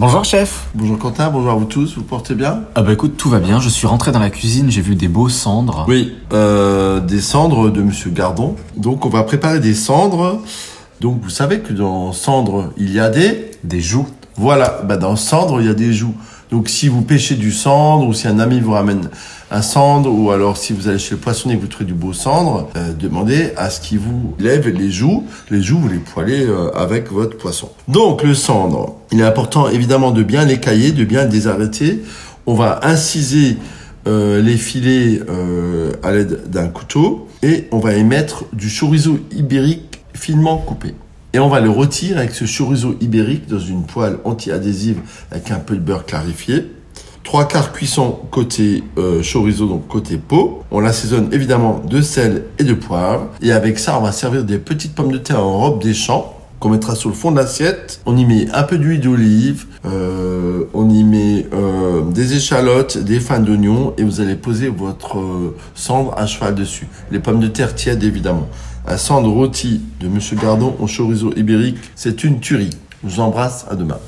Bonjour chef Bonjour Quentin, bonjour à vous tous, vous portez bien? Ah bah écoute, tout va bien, je suis rentré dans la cuisine, j'ai vu des beaux cendres. Oui, euh, des cendres de Monsieur Gardon. Donc on va préparer des cendres. Donc vous savez que dans cendres, il y a des... Des joues. Voilà, bah dans cendres, il y a des joues. Donc si vous pêchez du cendre, ou si un ami vous ramène un cendre, ou alors si vous allez chez le poissonnier et que vous trouvez du beau cendre, euh, demandez à ce qu'il vous lève les joues. Les joues, vous les poêlez euh, avec votre poisson. Donc le cendre, il est important évidemment de bien l'écailler, de bien le désarrêter. On va inciser euh, les filets à l'aide d'un couteau et on va y mettre du chorizo ibérique finement coupé. Et on va le retirer avec ce chorizo ibérique dans une poêle anti-adhésive avec un peu de beurre clarifié. Trois quarts cuisson côté euh, chorizo, donc côté peau. On l'assaisonne évidemment de sel et de poivre. Et avec ça, on va servir des petites pommes de terre en robe des champs qu'on mettra sur le fond de l'assiette. On y met un peu d'huile d'olive, euh, on y met euh, des échalotes, des fans d'oignon et vous allez poser votre euh, cendre à cheval dessus. Les pommes de terre tièdes évidemment. Un cendre rôti de Monsieur Gardon au chorizo ibérique, c'est une tuerie. Je vous embrasse, à demain.